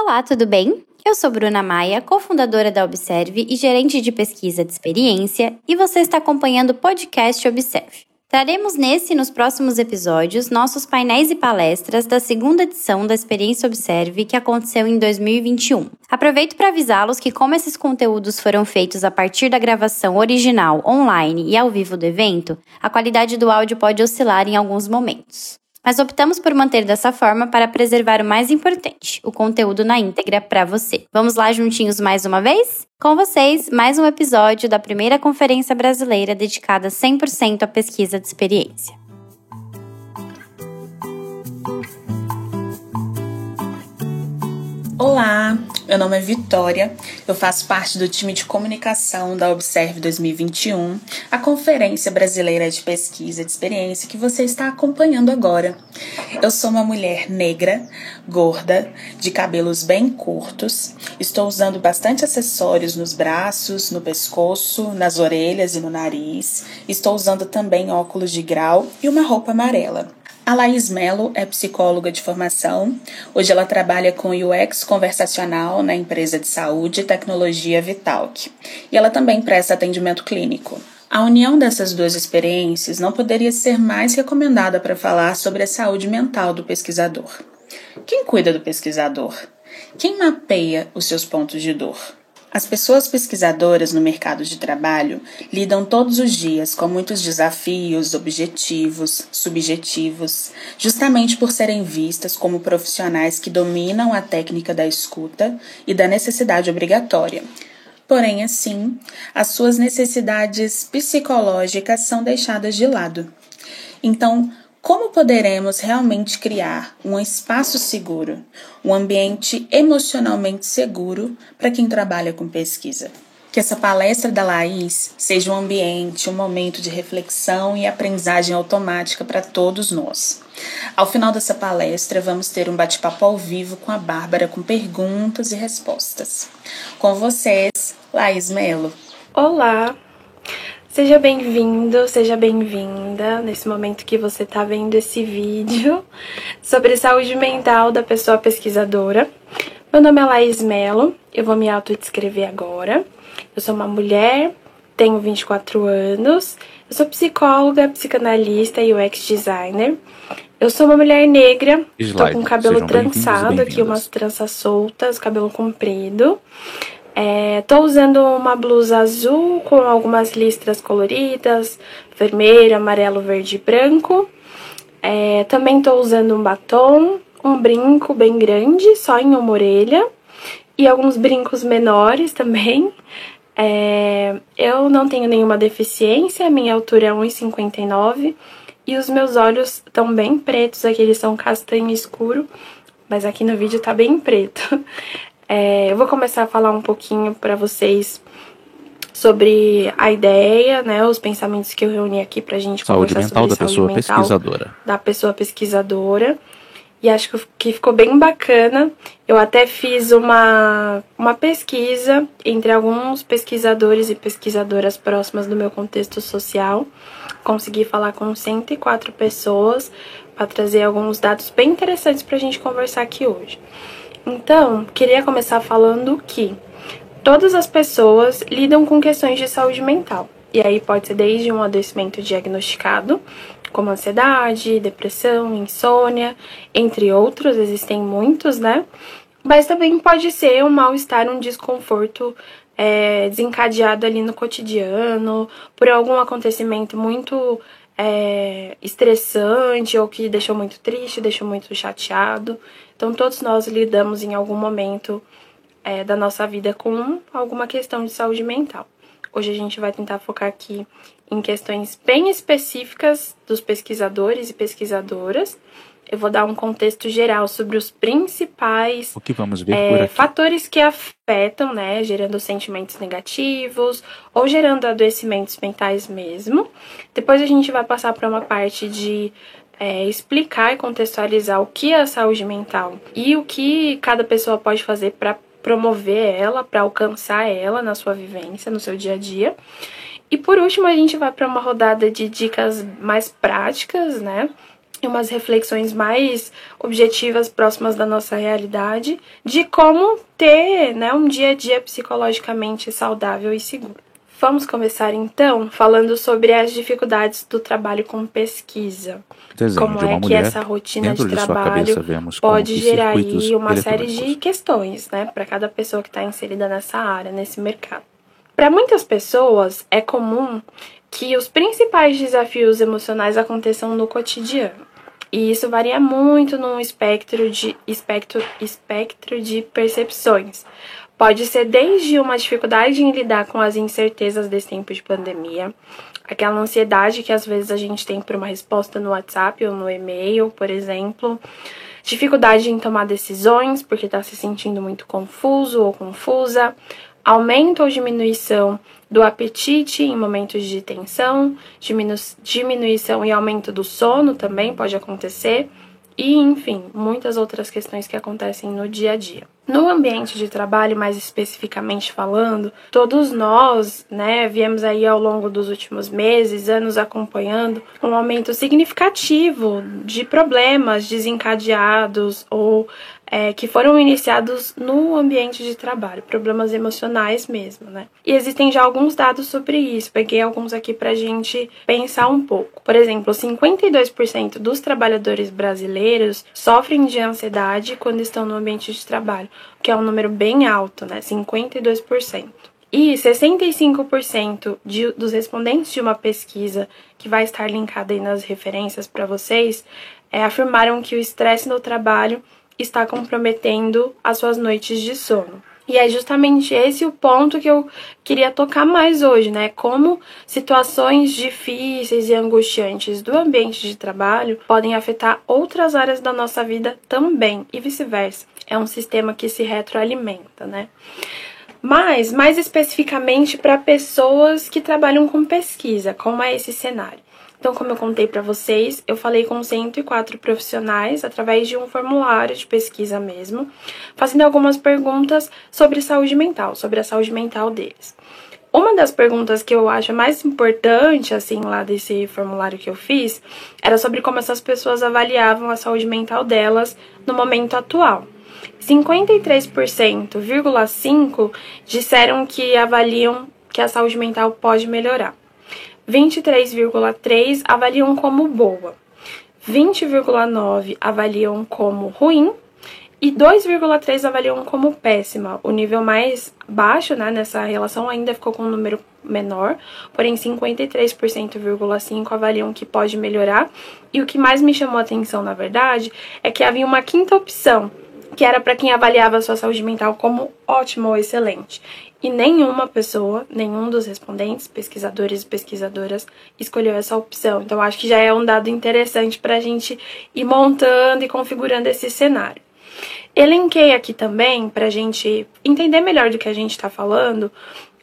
Olá, tudo bem? Eu sou Bruna Maia, cofundadora da Observe e gerente de pesquisa de experiência, e você está acompanhando o podcast Observe. Traremos nesse e nos próximos episódios nossos painéis e palestras da segunda edição da Experiência Observe que aconteceu em 2021. Aproveito para avisá-los que, como esses conteúdos foram feitos a partir da gravação original, online e ao vivo do evento, a qualidade do áudio pode oscilar em alguns momentos mas optamos por manter dessa forma para preservar o mais importante, o conteúdo na íntegra para você. Vamos lá juntinhos mais uma vez? Com vocês, mais um episódio da primeira conferência brasileira dedicada 100% à pesquisa de experiência. Olá, meu nome é Vitória, eu faço parte do time de comunicação da Observe 2021, a Conferência Brasileira de Pesquisa de Experiência que você está acompanhando agora. Eu sou uma mulher negra, gorda, de cabelos bem curtos, estou usando bastante acessórios nos braços, no pescoço, nas orelhas e no nariz, estou usando também óculos de grau e uma roupa amarela. A Laís Mello é psicóloga de formação. Hoje ela trabalha com UX conversacional na empresa de saúde e tecnologia Vitalk. E ela também presta atendimento clínico. A união dessas duas experiências não poderia ser mais recomendada para falar sobre a saúde mental do pesquisador. Quem cuida do pesquisador? Quem mapeia os seus pontos de dor? As pessoas pesquisadoras no mercado de trabalho lidam todos os dias com muitos desafios, objetivos, subjetivos, justamente por serem vistas como profissionais que dominam a técnica da escuta e da necessidade obrigatória. Porém, assim, as suas necessidades psicológicas são deixadas de lado. Então, como poderemos realmente criar um espaço seguro, um ambiente emocionalmente seguro para quem trabalha com pesquisa? Que essa palestra da Laís seja um ambiente, um momento de reflexão e aprendizagem automática para todos nós. Ao final dessa palestra, vamos ter um bate-papo ao vivo com a Bárbara com perguntas e respostas. Com vocês, Laís Melo. Olá, Seja bem-vindo, seja bem-vinda nesse momento que você está vendo esse vídeo sobre saúde mental da pessoa pesquisadora. Meu nome é Laís Mello, eu vou me autodescrever agora. Eu sou uma mulher, tenho 24 anos, eu sou psicóloga, psicanalista e UX designer. Eu sou uma mulher negra, Slide. tô com cabelo trançado aqui, umas tranças soltas, cabelo comprido. É, tô usando uma blusa azul com algumas listras coloridas, vermelho, amarelo, verde e branco. É, também tô usando um batom, um brinco bem grande, só em uma orelha, e alguns brincos menores também. É, eu não tenho nenhuma deficiência, minha altura é 1,59 e os meus olhos estão bem pretos, aqui eles são castanho escuro, mas aqui no vídeo tá bem preto. É, eu vou começar a falar um pouquinho para vocês sobre a ideia, né, os pensamentos que eu reuni aqui pra gente saúde mental da pessoa pesquisadora. Da pessoa pesquisadora. E acho que ficou bem bacana. Eu até fiz uma, uma pesquisa entre alguns pesquisadores e pesquisadoras próximas do meu contexto social. Consegui falar com 104 pessoas para trazer alguns dados bem interessantes para a gente conversar aqui hoje. Então, queria começar falando que todas as pessoas lidam com questões de saúde mental. E aí pode ser desde um adoecimento diagnosticado, como ansiedade, depressão, insônia, entre outros, existem muitos, né? Mas também pode ser um mal-estar, um desconforto é, desencadeado ali no cotidiano, por algum acontecimento muito é, estressante ou que deixou muito triste, deixou muito chateado. Então, todos nós lidamos em algum momento é, da nossa vida com alguma questão de saúde mental. Hoje a gente vai tentar focar aqui em questões bem específicas dos pesquisadores e pesquisadoras. Eu vou dar um contexto geral sobre os principais o que vamos ver é, fatores que afetam, né, gerando sentimentos negativos ou gerando adoecimentos mentais mesmo. Depois a gente vai passar para uma parte de é, explicar e contextualizar o que é a saúde mental e o que cada pessoa pode fazer para promover ela, para alcançar ela na sua vivência, no seu dia a dia. E por último, a gente vai para uma rodada de dicas mais práticas, né? e umas reflexões mais objetivas próximas da nossa realidade de como ter né, um dia a dia psicologicamente saudável e seguro. Vamos começar então falando sobre as dificuldades do trabalho com pesquisa. Desenho como é que essa rotina de trabalho cabeça, pode gerar aí uma série de questões, né, para cada pessoa que está inserida nessa área, nesse mercado. Para muitas pessoas é comum que os principais desafios emocionais aconteçam no cotidiano. E isso varia muito no espectro de espectro, espectro de percepções. Pode ser desde uma dificuldade em lidar com as incertezas desse tempo de pandemia, aquela ansiedade que às vezes a gente tem por uma resposta no WhatsApp ou no e-mail, por exemplo, dificuldade em tomar decisões porque está se sentindo muito confuso ou confusa, aumento ou diminuição do apetite em momentos de tensão, diminu diminuição e aumento do sono também pode acontecer, e enfim, muitas outras questões que acontecem no dia a dia. No ambiente de trabalho, mais especificamente falando, todos nós, né, viemos aí ao longo dos últimos meses, anos acompanhando um aumento significativo de problemas desencadeados ou é, que foram iniciados no ambiente de trabalho, problemas emocionais mesmo, né? E existem já alguns dados sobre isso, peguei alguns aqui pra gente pensar um pouco. Por exemplo, 52% dos trabalhadores brasileiros sofrem de ansiedade quando estão no ambiente de trabalho, que é um número bem alto, né? 52%. E 65% de, dos respondentes de uma pesquisa que vai estar linkada aí nas referências para vocês é, afirmaram que o estresse no trabalho está comprometendo as suas noites de sono. E é justamente esse o ponto que eu queria tocar mais hoje, né? Como situações difíceis e angustiantes do ambiente de trabalho podem afetar outras áreas da nossa vida também e vice-versa. É um sistema que se retroalimenta, né? Mas, mais especificamente para pessoas que trabalham com pesquisa, como é esse cenário? Então, como eu contei para vocês, eu falei com 104 profissionais através de um formulário de pesquisa mesmo, fazendo algumas perguntas sobre saúde mental, sobre a saúde mental deles. Uma das perguntas que eu acho mais importante, assim, lá desse formulário que eu fiz, era sobre como essas pessoas avaliavam a saúde mental delas no momento atual. 53,5% disseram que avaliam que a saúde mental pode melhorar. 23,3 avaliam como boa, 20,9 avaliam como ruim e 2,3 avaliam como péssima. O nível mais baixo né, nessa relação ainda ficou com um número menor, porém 53,5 avaliam que pode melhorar. E o que mais me chamou a atenção, na verdade, é que havia uma quinta opção, que era para quem avaliava sua saúde mental como ótima ou excelente. E nenhuma pessoa, nenhum dos respondentes, pesquisadores e pesquisadoras, escolheu essa opção. Então, acho que já é um dado interessante para a gente ir montando e configurando esse cenário. Elenquei aqui também, para a gente entender melhor do que a gente está falando,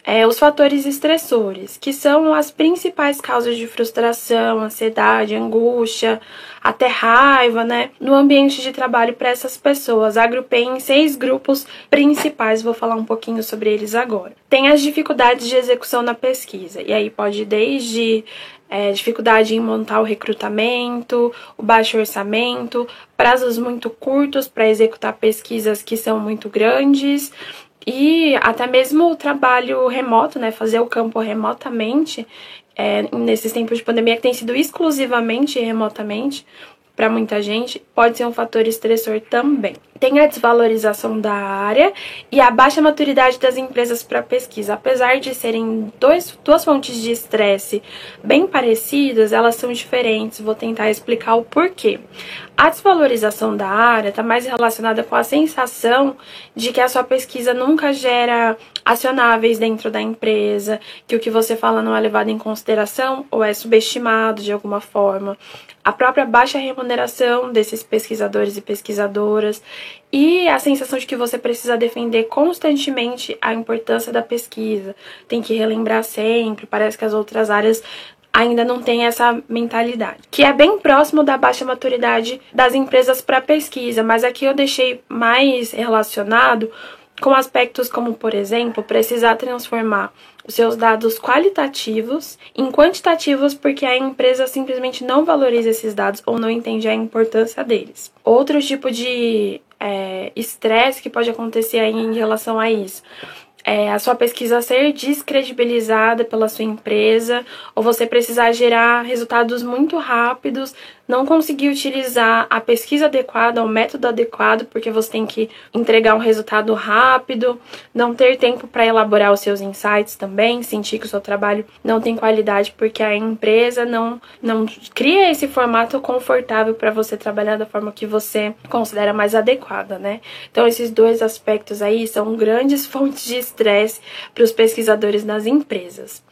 é, os fatores estressores, que são as principais causas de frustração, ansiedade, angústia, até raiva, né, no ambiente de trabalho para essas pessoas. Agrupei em seis grupos principais, vou falar um pouquinho sobre eles agora. Tem as dificuldades de execução na pesquisa, e aí pode desde é, dificuldade em montar o recrutamento, o baixo orçamento, prazos muito curtos para executar pesquisas que são muito grandes, e até mesmo o trabalho remoto, né, fazer o campo remotamente, é, nesses tempos de pandemia que tem sido exclusivamente remotamente, para muita gente, pode ser um fator estressor também. Tem a desvalorização da área e a baixa maturidade das empresas para pesquisa. Apesar de serem dois, duas fontes de estresse bem parecidas, elas são diferentes. Vou tentar explicar o porquê. A desvalorização da área está mais relacionada com a sensação de que a sua pesquisa nunca gera acionáveis dentro da empresa, que o que você fala não é levado em consideração ou é subestimado de alguma forma. A própria baixa remuneração desses pesquisadores e pesquisadoras e a sensação de que você precisa defender constantemente a importância da pesquisa, tem que relembrar sempre, parece que as outras áreas ainda não têm essa mentalidade, que é bem próximo da baixa maturidade das empresas para pesquisa, mas aqui eu deixei mais relacionado com aspectos como, por exemplo, precisar transformar os seus dados qualitativos em quantitativos porque a empresa simplesmente não valoriza esses dados ou não entende a importância deles. Outro tipo de é, estresse é, que pode acontecer aí em relação a isso é, a sua pesquisa ser descredibilizada pela sua empresa, ou você precisar gerar resultados muito rápidos não conseguir utilizar a pesquisa adequada, o método adequado, porque você tem que entregar um resultado rápido, não ter tempo para elaborar os seus insights também, sentir que o seu trabalho não tem qualidade porque a empresa não, não cria esse formato confortável para você trabalhar da forma que você considera mais adequada, né? Então, esses dois aspectos aí são grandes fontes de estresse para os pesquisadores nas empresas.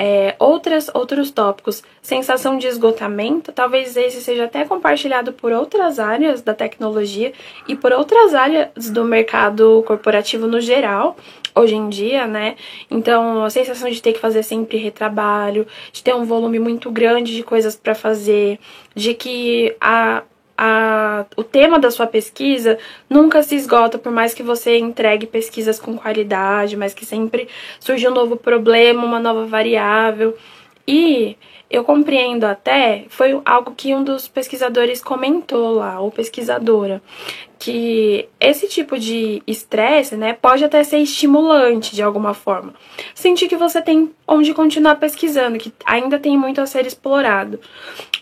É, outras, outros tópicos, sensação de esgotamento, talvez esse seja até compartilhado por outras áreas da tecnologia e por outras áreas do mercado corporativo no geral, hoje em dia, né? Então, a sensação de ter que fazer sempre retrabalho, de ter um volume muito grande de coisas para fazer, de que a a, o tema da sua pesquisa nunca se esgota, por mais que você entregue pesquisas com qualidade, mas que sempre surge um novo problema, uma nova variável. E eu compreendo até, foi algo que um dos pesquisadores comentou lá, ou pesquisadora, que esse tipo de estresse, né, pode até ser estimulante de alguma forma. Sentir que você tem onde continuar pesquisando, que ainda tem muito a ser explorado.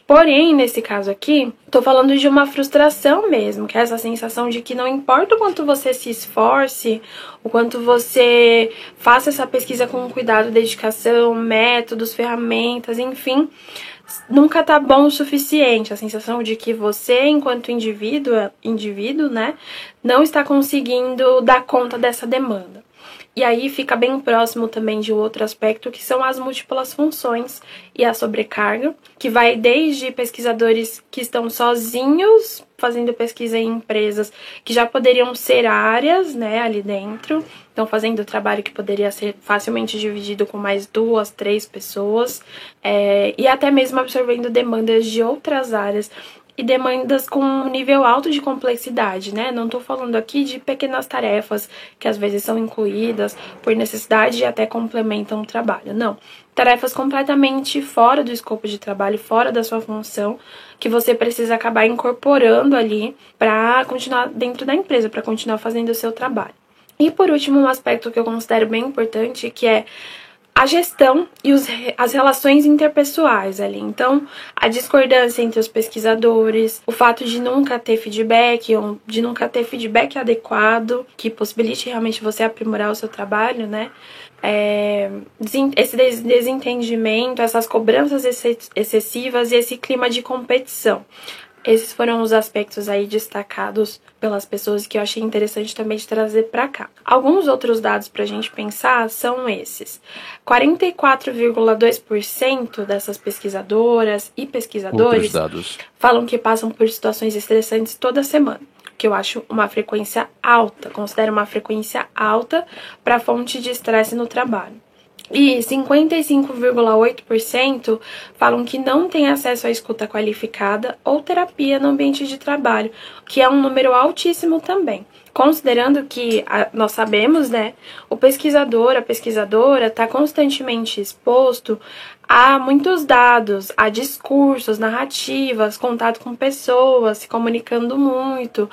Porém, nesse caso aqui, tô falando de uma frustração mesmo, que é essa sensação de que não importa o quanto você se esforce, o quanto você faça essa pesquisa com cuidado, dedicação, métodos, ferramentas, enfim, nunca tá bom o suficiente. A sensação de que você, enquanto indivíduo, indivíduo, né, não está conseguindo dar conta dessa demanda. E aí fica bem próximo também de outro aspecto que são as múltiplas funções e a sobrecarga, que vai desde pesquisadores que estão sozinhos fazendo pesquisa em empresas que já poderiam ser áreas, né, ali dentro, estão fazendo trabalho que poderia ser facilmente dividido com mais duas, três pessoas, é, e até mesmo absorvendo demandas de outras áreas e demandas com um nível alto de complexidade, né? Não estou falando aqui de pequenas tarefas que às vezes são incluídas por necessidade e até complementam o trabalho. Não. Tarefas completamente fora do escopo de trabalho, fora da sua função, que você precisa acabar incorporando ali para continuar dentro da empresa, para continuar fazendo o seu trabalho. E por último, um aspecto que eu considero bem importante, que é a gestão e os, as relações interpessoais ali. Então, a discordância entre os pesquisadores, o fato de nunca ter feedback, ou de nunca ter feedback adequado, que possibilite realmente você aprimorar o seu trabalho, né? É, esse desentendimento, essas cobranças excessivas e esse clima de competição. Esses foram os aspectos aí destacados pelas pessoas que eu achei interessante também de trazer para cá. Alguns outros dados para a gente pensar são esses: 44,2% dessas pesquisadoras e pesquisadores falam que passam por situações estressantes toda semana que eu acho uma frequência alta, considero uma frequência alta para fonte de estresse no trabalho. E 55,8% falam que não têm acesso à escuta qualificada ou terapia no ambiente de trabalho, que é um número altíssimo também. Considerando que a, nós sabemos, né, o pesquisador, a pesquisadora está constantemente exposto a muitos dados, a discursos, narrativas, contato com pessoas, se comunicando muito.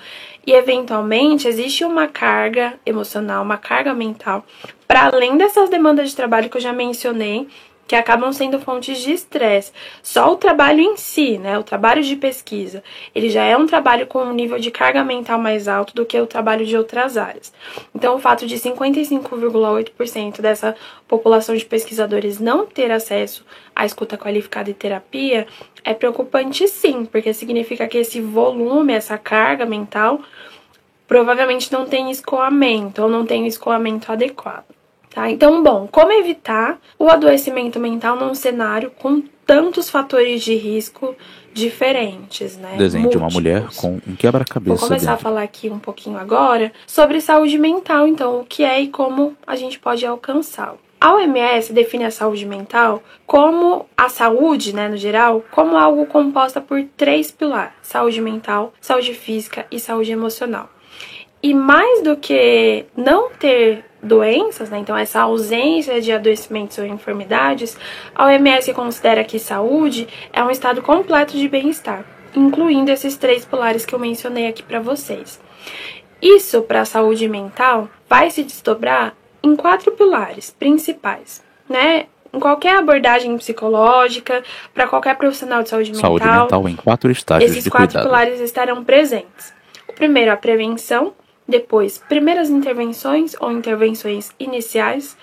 E eventualmente existe uma carga emocional, uma carga mental, para além dessas demandas de trabalho que eu já mencionei, que acabam sendo fontes de estresse. Só o trabalho em si, né, o trabalho de pesquisa, ele já é um trabalho com um nível de carga mental mais alto do que o trabalho de outras áreas. Então, o fato de 55,8% dessa população de pesquisadores não ter acesso à escuta qualificada e terapia é preocupante sim, porque significa que esse volume, essa carga mental, provavelmente não tem escoamento ou não tem o escoamento adequado. Tá? Então, bom, como evitar o adoecimento mental num cenário com tantos fatores de risco diferentes, né? Desenho de uma mulher com um quebra-cabeça. Vou começar dentro. a falar aqui um pouquinho agora sobre saúde mental, então, o que é e como a gente pode alcançá-lo. A OMS define a saúde mental como a saúde, né, no geral, como algo composta por três pilares: saúde mental, saúde física e saúde emocional. E mais do que não ter doenças, né? Então, essa ausência de adoecimentos ou enfermidades, a OMS considera que saúde é um estado completo de bem-estar, incluindo esses três pilares que eu mencionei aqui para vocês. Isso, para a saúde mental, vai se desdobrar em quatro pilares principais, né? Em qualquer abordagem psicológica, para qualquer profissional de saúde, saúde mental, mental em quatro estágios esses quatro cuidado. pilares estarão presentes. O primeiro, a prevenção, depois, primeiras intervenções ou intervenções iniciais,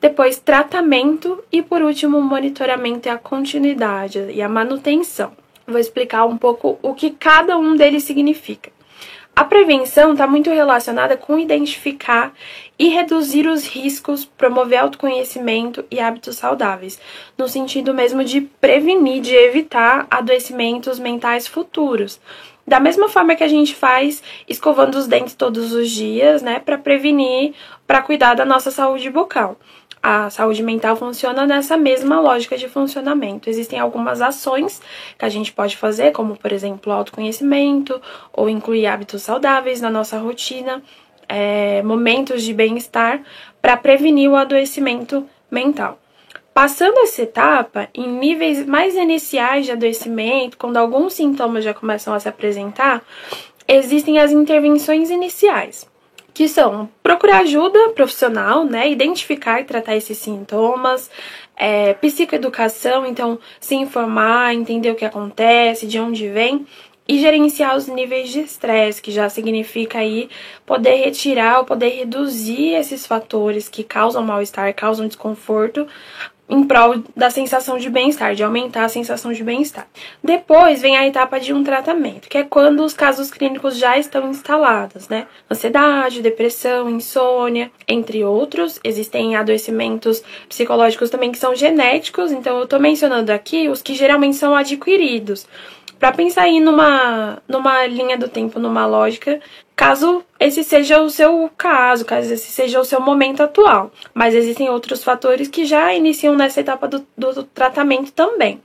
depois, tratamento e, por último, monitoramento e a continuidade e a manutenção. Vou explicar um pouco o que cada um deles significa. A prevenção está muito relacionada com identificar e reduzir os riscos, promover autoconhecimento e hábitos saudáveis, no sentido mesmo de prevenir, de evitar adoecimentos mentais futuros. Da mesma forma que a gente faz escovando os dentes todos os dias, né, para prevenir, para cuidar da nossa saúde bucal. A saúde mental funciona nessa mesma lógica de funcionamento. Existem algumas ações que a gente pode fazer, como por exemplo, autoconhecimento ou incluir hábitos saudáveis na nossa rotina, é, momentos de bem-estar para prevenir o adoecimento mental. Passando essa etapa, em níveis mais iniciais de adoecimento, quando alguns sintomas já começam a se apresentar, existem as intervenções iniciais que são procurar ajuda profissional, né? Identificar e tratar esses sintomas, é, psicoeducação, então se informar, entender o que acontece, de onde vem, e gerenciar os níveis de estresse, que já significa aí poder retirar ou poder reduzir esses fatores que causam mal-estar, causam desconforto, em prol da sensação de bem-estar, de aumentar a sensação de bem-estar. Depois vem a etapa de um tratamento, que é quando os casos clínicos já estão instalados, né? Ansiedade, depressão, insônia, entre outros. Existem adoecimentos psicológicos também que são genéticos, então eu tô mencionando aqui os que geralmente são adquiridos. Para pensar aí numa, numa linha do tempo, numa lógica, caso esse seja o seu caso, caso esse seja o seu momento atual. Mas existem outros fatores que já iniciam nessa etapa do, do tratamento também.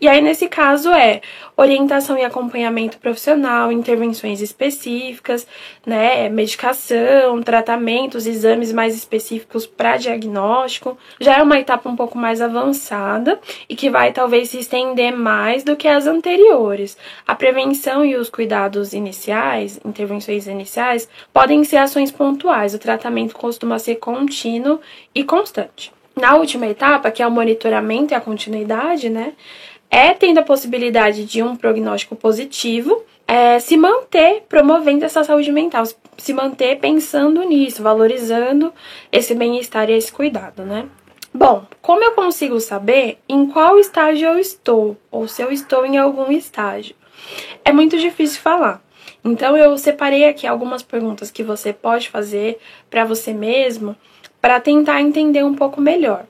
E aí, nesse caso, é orientação e acompanhamento profissional, intervenções específicas, né, medicação, tratamentos, exames mais específicos para diagnóstico. Já é uma etapa um pouco mais avançada e que vai talvez se estender mais do que as anteriores. A prevenção e os cuidados iniciais, intervenções iniciais, podem ser ações pontuais. O tratamento costuma ser contínuo e constante. Na última etapa, que é o monitoramento e a continuidade, né? É tendo a possibilidade de um prognóstico positivo, é, se manter promovendo essa saúde mental, se manter pensando nisso, valorizando esse bem-estar e esse cuidado, né? Bom, como eu consigo saber em qual estágio eu estou, ou se eu estou em algum estágio? É muito difícil falar. Então eu separei aqui algumas perguntas que você pode fazer para você mesmo para tentar entender um pouco melhor.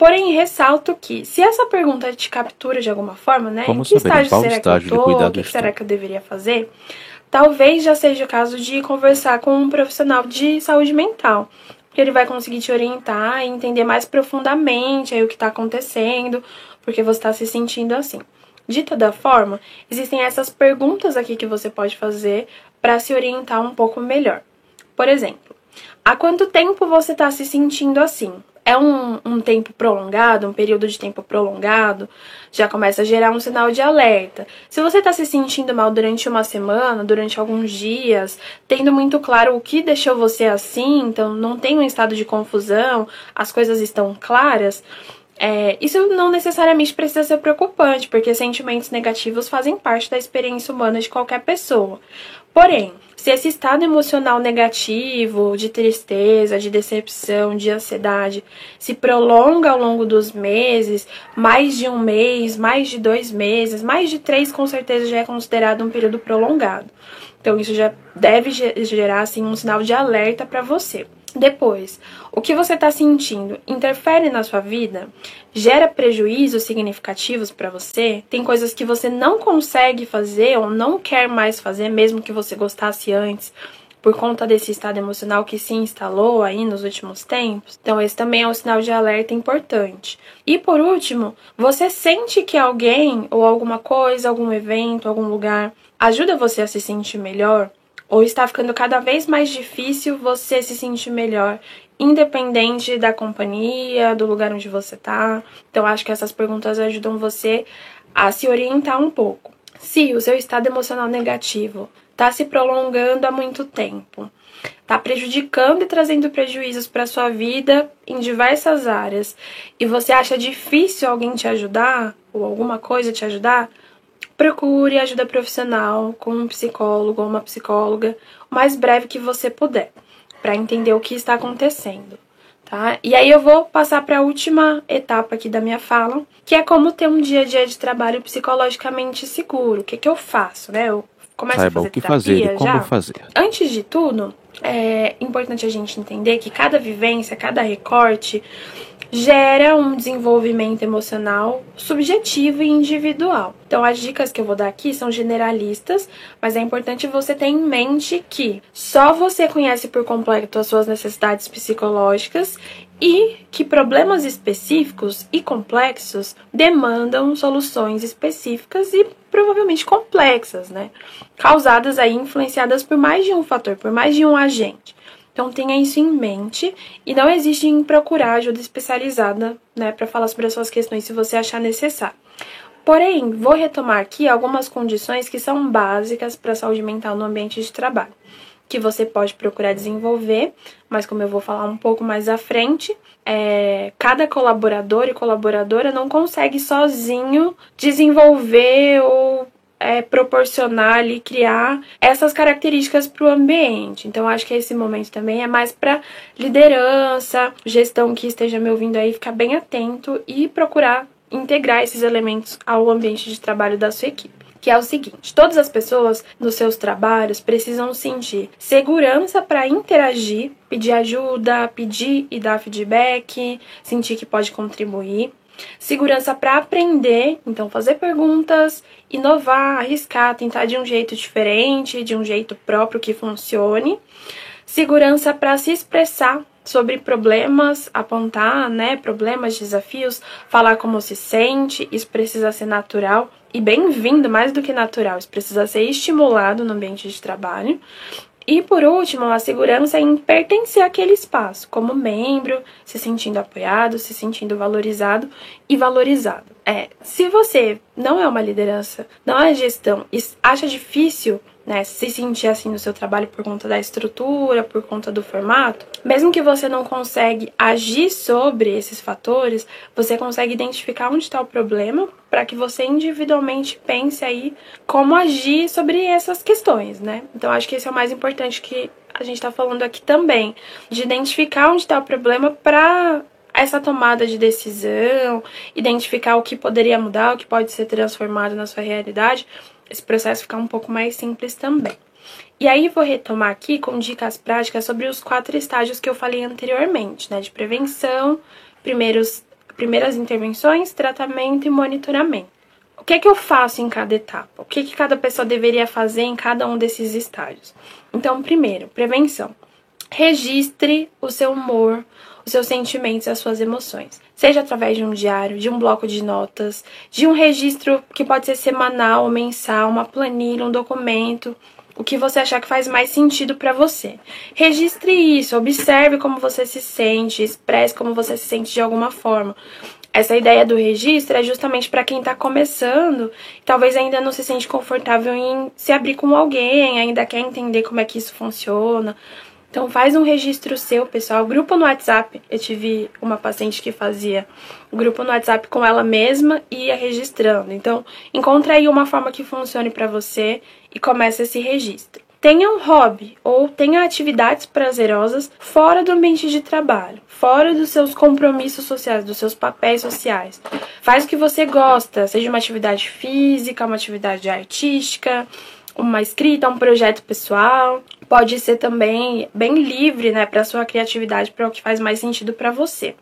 Porém, ressalto que, se essa pergunta te captura de alguma forma, né? Como em que saber estágio será estágio que eu tô? O que será que eu deveria fazer? Talvez já seja o caso de conversar com um profissional de saúde mental. Porque ele vai conseguir te orientar e entender mais profundamente aí o que está acontecendo, porque você está se sentindo assim. De toda forma, existem essas perguntas aqui que você pode fazer para se orientar um pouco melhor. Por exemplo, há quanto tempo você está se sentindo assim? É um, um tempo prolongado, um período de tempo prolongado, já começa a gerar um sinal de alerta. Se você está se sentindo mal durante uma semana, durante alguns dias, tendo muito claro o que deixou você assim, então não tem um estado de confusão, as coisas estão claras, é, isso não necessariamente precisa ser preocupante, porque sentimentos negativos fazem parte da experiência humana de qualquer pessoa. Porém, se esse estado emocional negativo, de tristeza, de decepção, de ansiedade, se prolonga ao longo dos meses, mais de um mês, mais de dois meses, mais de três, com certeza já é considerado um período prolongado. Então, isso já deve gerar assim, um sinal de alerta para você. Depois, o que você está sentindo interfere na sua vida? Gera prejuízos significativos para você? Tem coisas que você não consegue fazer ou não quer mais fazer, mesmo que você gostasse antes, por conta desse estado emocional que se instalou aí nos últimos tempos? Então, esse também é um sinal de alerta importante. E por último, você sente que alguém ou alguma coisa, algum evento, algum lugar ajuda você a se sentir melhor? Ou está ficando cada vez mais difícil você se sentir melhor, independente da companhia, do lugar onde você está. Então, acho que essas perguntas ajudam você a se orientar um pouco. Se o seu estado emocional negativo está se prolongando há muito tempo, está prejudicando e trazendo prejuízos para sua vida em diversas áreas, e você acha difícil alguém te ajudar ou alguma coisa te ajudar, procure ajuda profissional com um psicólogo ou uma psicóloga o mais breve que você puder, para entender o que está acontecendo. Tá? E aí eu vou passar para a última etapa aqui da minha fala, que é como ter um dia a dia de trabalho psicologicamente seguro. O que, que eu faço, né? Eu começo Saiba a fazer o que fazer e como já. fazer. Antes de tudo, é importante a gente entender que cada vivência, cada recorte gera um desenvolvimento emocional subjetivo e individual. Então, as dicas que eu vou dar aqui são generalistas, mas é importante você ter em mente que só você conhece por completo as suas necessidades psicológicas e que problemas específicos e complexos demandam soluções específicas e provavelmente complexas, né? Causadas aí, influenciadas por mais de um fator, por mais de um agente. Então tenha isso em mente e não existe em procurar ajuda especializada, né, para falar sobre as suas questões se você achar necessário. Porém, vou retomar aqui algumas condições que são básicas para a saúde mental no ambiente de trabalho, que você pode procurar desenvolver, mas como eu vou falar um pouco mais à frente, é, cada colaborador e colaboradora não consegue sozinho desenvolver ou é, proporcionar e criar essas características para o ambiente. Então, acho que esse momento também é mais para liderança, gestão que esteja me ouvindo aí, ficar bem atento e procurar integrar esses elementos ao ambiente de trabalho da sua equipe que é o seguinte: todas as pessoas nos seus trabalhos precisam sentir segurança para interagir, pedir ajuda, pedir e dar feedback, sentir que pode contribuir. Segurança para aprender, então fazer perguntas, inovar, arriscar, tentar de um jeito diferente, de um jeito próprio que funcione. Segurança para se expressar sobre problemas, apontar, né, problemas, desafios, falar como se sente, isso precisa ser natural e bem-vindo, mais do que natural, isso precisa ser estimulado no ambiente de trabalho. E por último, a segurança em pertencer àquele espaço, como membro, se sentindo apoiado, se sentindo valorizado e valorizado. É, se você não é uma liderança, não é gestão e acha difícil né, se sentir assim no seu trabalho por conta da estrutura, por conta do formato, mesmo que você não consegue agir sobre esses fatores, você consegue identificar onde está o problema para que você individualmente pense aí como agir sobre essas questões, né? Então acho que esse é o mais importante que a gente está falando aqui também, de identificar onde está o problema para essa tomada de decisão, identificar o que poderia mudar, o que pode ser transformado na sua realidade, esse processo ficar um pouco mais simples também. E aí vou retomar aqui com dicas práticas sobre os quatro estágios que eu falei anteriormente, né? De prevenção, primeiros, primeiras intervenções, tratamento e monitoramento. O que é que eu faço em cada etapa? O que, é que cada pessoa deveria fazer em cada um desses estágios? Então, primeiro, prevenção. Registre o seu humor, os seus sentimentos as suas emoções. Seja através de um diário, de um bloco de notas, de um registro que pode ser semanal ou mensal, uma planilha, um documento, o que você achar que faz mais sentido para você. Registre isso, observe como você se sente, expresse como você se sente de alguma forma. Essa ideia do registro é justamente para quem está começando, talvez ainda não se sente confortável em se abrir com alguém, ainda quer entender como é que isso funciona. Então faz um registro seu, pessoal. Grupo no WhatsApp. Eu tive uma paciente que fazia grupo no WhatsApp com ela mesma e ia registrando. Então, encontre aí uma forma que funcione para você e comece esse registro. Tenha um hobby ou tenha atividades prazerosas fora do ambiente de trabalho, fora dos seus compromissos sociais, dos seus papéis sociais. Faz o que você gosta, seja uma atividade física, uma atividade artística, uma escrita, um projeto pessoal. Pode ser também bem livre, né, para sua criatividade, para o que faz mais sentido para você.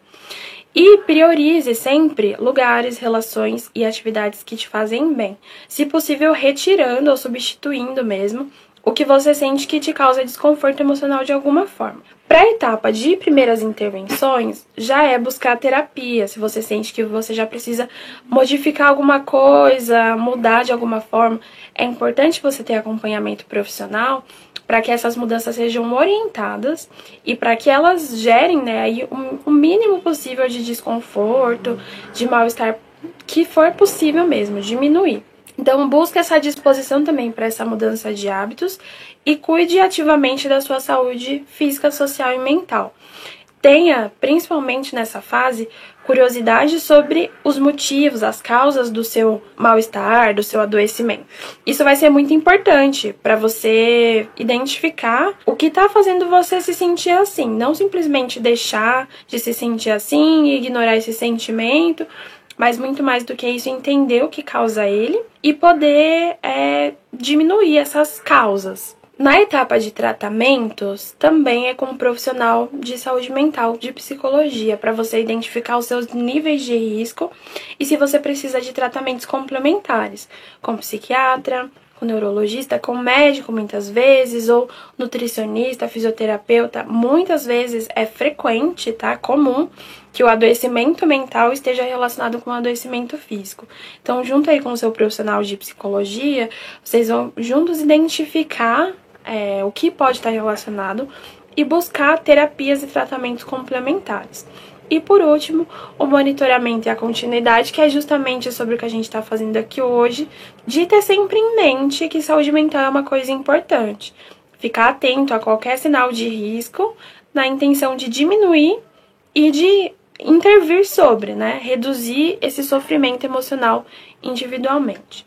E priorize sempre lugares, relações e atividades que te fazem bem, se possível retirando ou substituindo mesmo o que você sente que te causa desconforto emocional de alguma forma. Para a etapa de primeiras intervenções, já é buscar terapia. Se você sente que você já precisa modificar alguma coisa, mudar de alguma forma, é importante você ter acompanhamento profissional para que essas mudanças sejam orientadas e para que elas gerem né, aí o mínimo possível de desconforto, de mal-estar que for possível mesmo, diminuir. Então, busque essa disposição também para essa mudança de hábitos e cuide ativamente da sua saúde física, social e mental. Tenha, principalmente nessa fase, curiosidade sobre os motivos, as causas do seu mal-estar, do seu adoecimento. Isso vai ser muito importante para você identificar o que está fazendo você se sentir assim. Não simplesmente deixar de se sentir assim e ignorar esse sentimento, mas muito mais do que isso, entender o que causa ele e poder é, diminuir essas causas. Na etapa de tratamentos, também é com um profissional de saúde mental, de psicologia, para você identificar os seus níveis de risco e se você precisa de tratamentos complementares, com psiquiatra, com neurologista, com médico muitas vezes, ou nutricionista, fisioterapeuta, muitas vezes é frequente, tá? Comum que o adoecimento mental esteja relacionado com o adoecimento físico. Então, junto aí com o seu profissional de psicologia, vocês vão juntos identificar é, o que pode estar relacionado e buscar terapias e tratamentos complementares. E por último, o monitoramento e a continuidade, que é justamente sobre o que a gente está fazendo aqui hoje, de ter sempre em mente que saúde mental é uma coisa importante. Ficar atento a qualquer sinal de risco, na intenção de diminuir e de intervir sobre, né? Reduzir esse sofrimento emocional individualmente.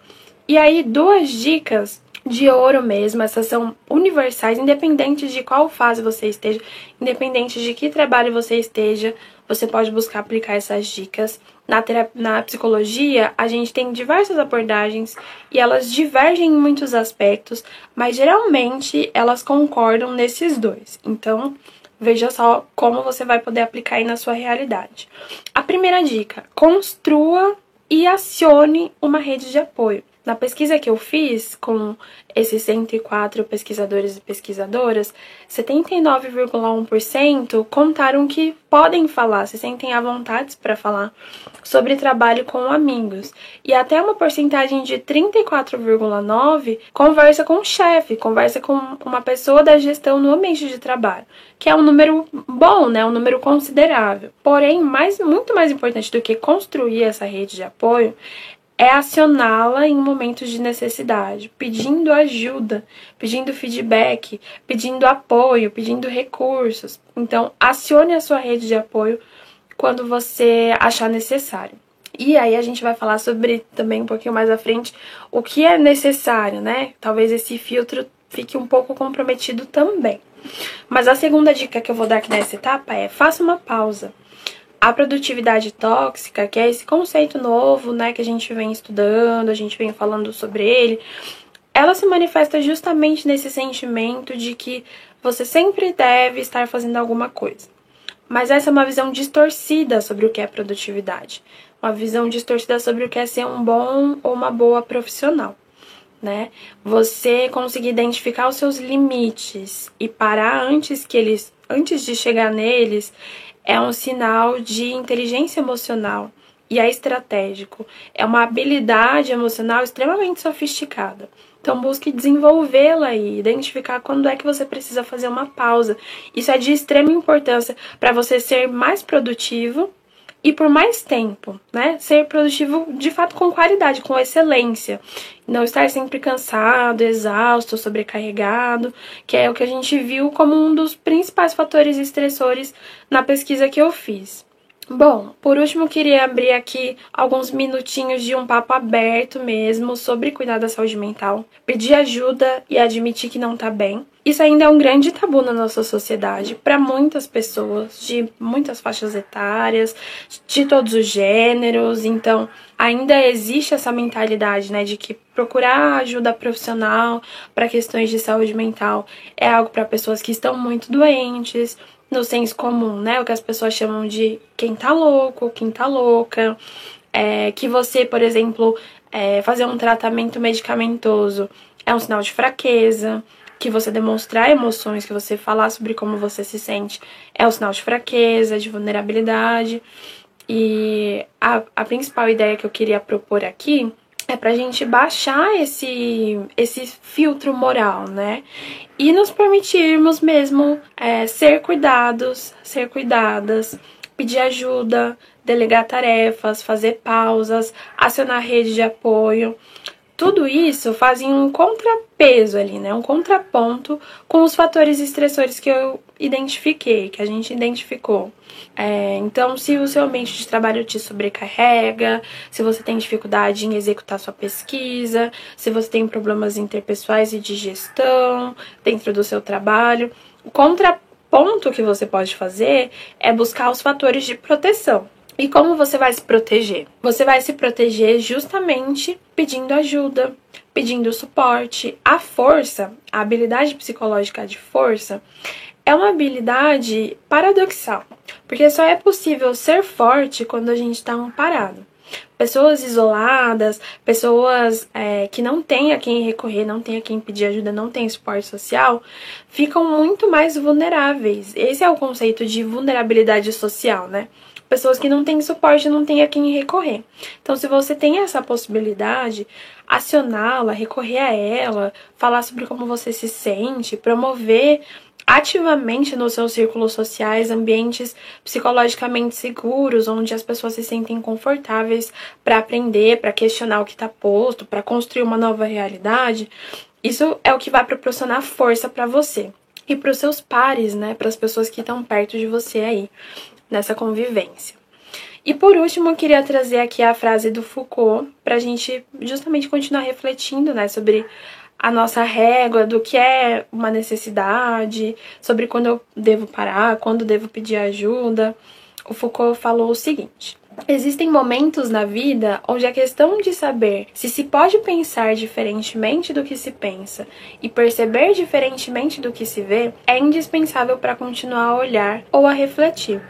E aí, duas dicas de ouro mesmo, essas são universais, independente de qual fase você esteja, independente de que trabalho você esteja, você pode buscar aplicar essas dicas. Na, na psicologia, a gente tem diversas abordagens e elas divergem em muitos aspectos, mas geralmente elas concordam nesses dois. Então, veja só como você vai poder aplicar aí na sua realidade. A primeira dica: construa e acione uma rede de apoio. Na pesquisa que eu fiz com esses 104 pesquisadores e pesquisadoras, 79,1% contaram que podem falar, se sentem à vontade para falar sobre trabalho com amigos. E até uma porcentagem de 34,9% conversa com o chefe, conversa com uma pessoa da gestão no ambiente de trabalho, que é um número bom, né? um número considerável. Porém, mais, muito mais importante do que construir essa rede de apoio é acioná-la em momentos de necessidade, pedindo ajuda, pedindo feedback, pedindo apoio, pedindo recursos. Então, acione a sua rede de apoio quando você achar necessário. E aí a gente vai falar sobre também um pouquinho mais à frente o que é necessário, né? Talvez esse filtro fique um pouco comprometido também. Mas a segunda dica que eu vou dar aqui nessa etapa é faça uma pausa. A produtividade tóxica, que é esse conceito novo, né, que a gente vem estudando, a gente vem falando sobre ele, ela se manifesta justamente nesse sentimento de que você sempre deve estar fazendo alguma coisa. Mas essa é uma visão distorcida sobre o que é produtividade, uma visão distorcida sobre o que é ser um bom ou uma boa profissional, né? Você conseguir identificar os seus limites e parar antes que eles, antes de chegar neles, é um sinal de inteligência emocional e é estratégico. É uma habilidade emocional extremamente sofisticada. Então busque desenvolvê-la e identificar quando é que você precisa fazer uma pausa. Isso é de extrema importância para você ser mais produtivo e por mais tempo, né? Ser produtivo de fato com qualidade, com excelência. Não estar sempre cansado, exausto, sobrecarregado, que é o que a gente viu como um dos principais fatores estressores na pesquisa que eu fiz. Bom, por último, queria abrir aqui alguns minutinhos de um papo aberto mesmo sobre cuidar da saúde mental, pedir ajuda e admitir que não tá bem. Isso ainda é um grande tabu na nossa sociedade para muitas pessoas de muitas faixas etárias, de todos os gêneros. Então, ainda existe essa mentalidade, né, de que procurar ajuda profissional para questões de saúde mental é algo para pessoas que estão muito doentes, no senso comum, né? O que as pessoas chamam de quem tá louco, quem tá louca. É, que você, por exemplo, é, fazer um tratamento medicamentoso é um sinal de fraqueza. que você demonstrar emoções, que você falar sobre como você se sente, é um sinal de fraqueza, de vulnerabilidade. E a, a principal ideia que eu queria propor aqui é pra gente baixar esse, esse filtro moral, né? E nos permitirmos mesmo é, ser cuidados, ser cuidadas, pedir ajuda, delegar tarefas, fazer pausas, acionar rede de apoio. Tudo isso fazem um contrapeso ali, né? Um contraponto com os fatores estressores que eu identifiquei, que a gente identificou. É, então, se o seu ambiente de trabalho te sobrecarrega, se você tem dificuldade em executar sua pesquisa, se você tem problemas interpessoais e de gestão dentro do seu trabalho, o contraponto que você pode fazer é buscar os fatores de proteção. E como você vai se proteger? Você vai se proteger justamente pedindo ajuda, pedindo suporte. A força, a habilidade psicológica de força, é uma habilidade paradoxal, porque só é possível ser forte quando a gente está amparado. Pessoas isoladas, pessoas é, que não têm a quem recorrer, não têm a quem pedir ajuda, não têm suporte social, ficam muito mais vulneráveis. Esse é o conceito de vulnerabilidade social, né? pessoas que não têm suporte, não têm a quem recorrer. Então, se você tem essa possibilidade, acioná-la, recorrer a ela, falar sobre como você se sente, promover ativamente nos seus círculos sociais ambientes psicologicamente seguros, onde as pessoas se sentem confortáveis para aprender, para questionar o que está posto, para construir uma nova realidade, isso é o que vai proporcionar força para você e para os seus pares, né, para as pessoas que estão perto de você aí nessa convivência. E por último, eu queria trazer aqui a frase do Foucault para a gente justamente continuar refletindo né, sobre a nossa régua do que é uma necessidade, sobre quando eu devo parar, quando devo pedir ajuda. O Foucault falou o seguinte: Existem momentos na vida onde a questão de saber se se pode pensar diferentemente do que se pensa e perceber diferentemente do que se vê é indispensável para continuar a olhar ou a refletir.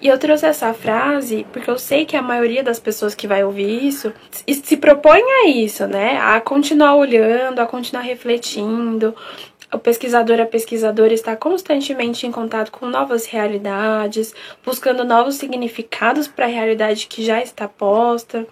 E eu trouxe essa frase porque eu sei que a maioria das pessoas que vai ouvir isso se propõe a isso, né? A continuar olhando, a continuar refletindo, o pesquisador, a pesquisadora está constantemente em contato com novas realidades, buscando novos significados para a realidade que já está posta.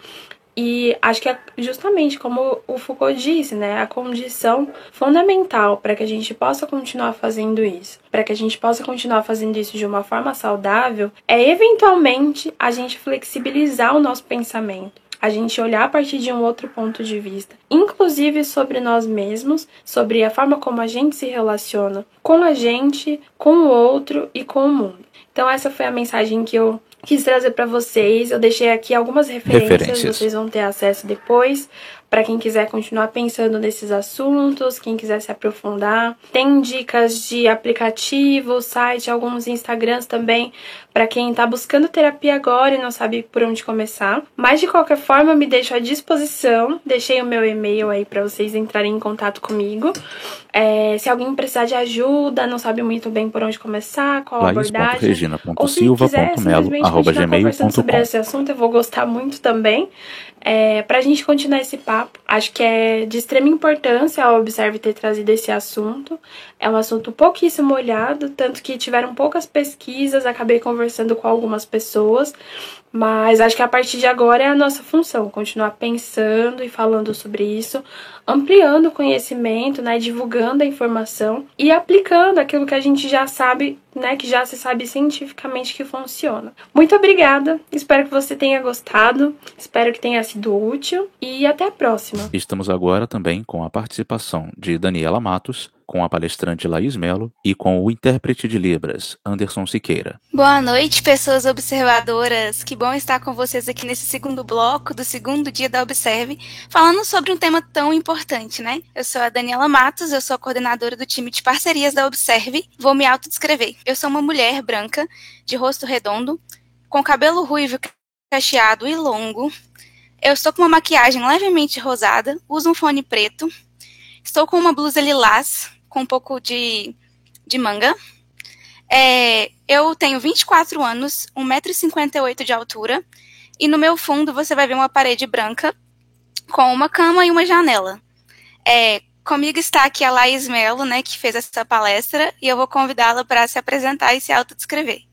E acho que é justamente como o Foucault disse, né, a condição fundamental para que a gente possa continuar fazendo isso, para que a gente possa continuar fazendo isso de uma forma saudável, é eventualmente a gente flexibilizar o nosso pensamento a gente olhar a partir de um outro ponto de vista, inclusive sobre nós mesmos, sobre a forma como a gente se relaciona com a gente, com o outro e com o mundo. Então essa foi a mensagem que eu quis trazer para vocês. Eu deixei aqui algumas referências, referências, vocês vão ter acesso depois para quem quiser continuar pensando nesses assuntos, quem quiser se aprofundar. Tem dicas de aplicativo, site, alguns Instagrams também para quem está buscando terapia agora e não sabe por onde começar. Mas de qualquer forma, eu me deixo à disposição. Deixei o meu e-mail aí para vocês entrarem em contato comigo. É, se alguém precisar de ajuda, não sabe muito bem por onde começar, qual a abordagem, ou se quiser simplesmente continuar conversando sobre esse assunto, eu vou gostar muito também. É, para a gente continuar esse papo, acho que é de extrema importância a Observe ter trazido esse assunto. É um assunto pouquíssimo olhado, tanto que tiveram poucas pesquisas, acabei conversando com algumas pessoas, mas acho que a partir de agora é a nossa função, continuar pensando e falando sobre isso, ampliando o conhecimento, né, divulgando a informação e aplicando aquilo que a gente já sabe, né, que já se sabe cientificamente que funciona. Muito obrigada, espero que você tenha gostado, espero que tenha sido útil e até a próxima. Estamos agora também com a participação de Daniela Matos, com a palestrante Laís Melo e com o intérprete de Libras, Anderson Siqueira. Boa noite, pessoas observadoras. Que bom estar com vocês aqui nesse segundo bloco do segundo dia da Observe, falando sobre um tema tão importante, né? Eu sou a Daniela Matos, eu sou a coordenadora do time de parcerias da Observe. Vou me autodescrever. Eu sou uma mulher branca, de rosto redondo, com cabelo ruivo cacheado e longo. Eu estou com uma maquiagem levemente rosada, uso um fone preto, estou com uma blusa lilás, com um pouco de, de manga. É, eu tenho 24 anos, 1,58m de altura, e no meu fundo você vai ver uma parede branca com uma cama e uma janela. É, comigo está aqui a Laís Melo, né, que fez essa palestra, e eu vou convidá-la para se apresentar e se autodescrever.